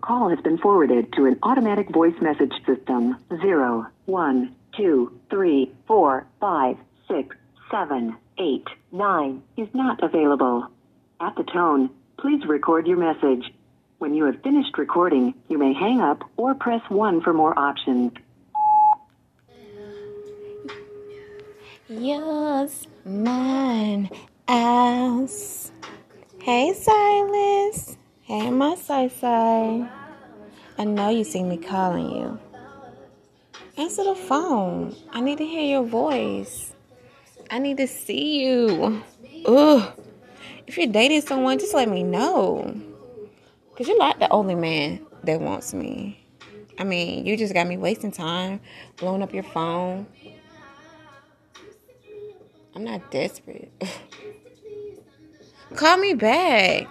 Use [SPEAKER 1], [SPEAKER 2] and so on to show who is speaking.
[SPEAKER 1] call has been forwarded to an automatic voice message system. Zero, one, two, three, four, five, six, seven, eight, nine is not available. At the tone, please record your message. When you have finished recording, you may hang up or press 1 for more options.
[SPEAKER 2] Yours, mine, ours. Hey, Silas. Hey, my Sai Sai. I know you see me calling you. Answer the phone. I need to hear your voice. I need to see you. Ugh. If you're dating someone, just let me know. Because you're not the only man that wants me. I mean, you just got me wasting time, blowing up your phone. I'm not desperate. Call me back.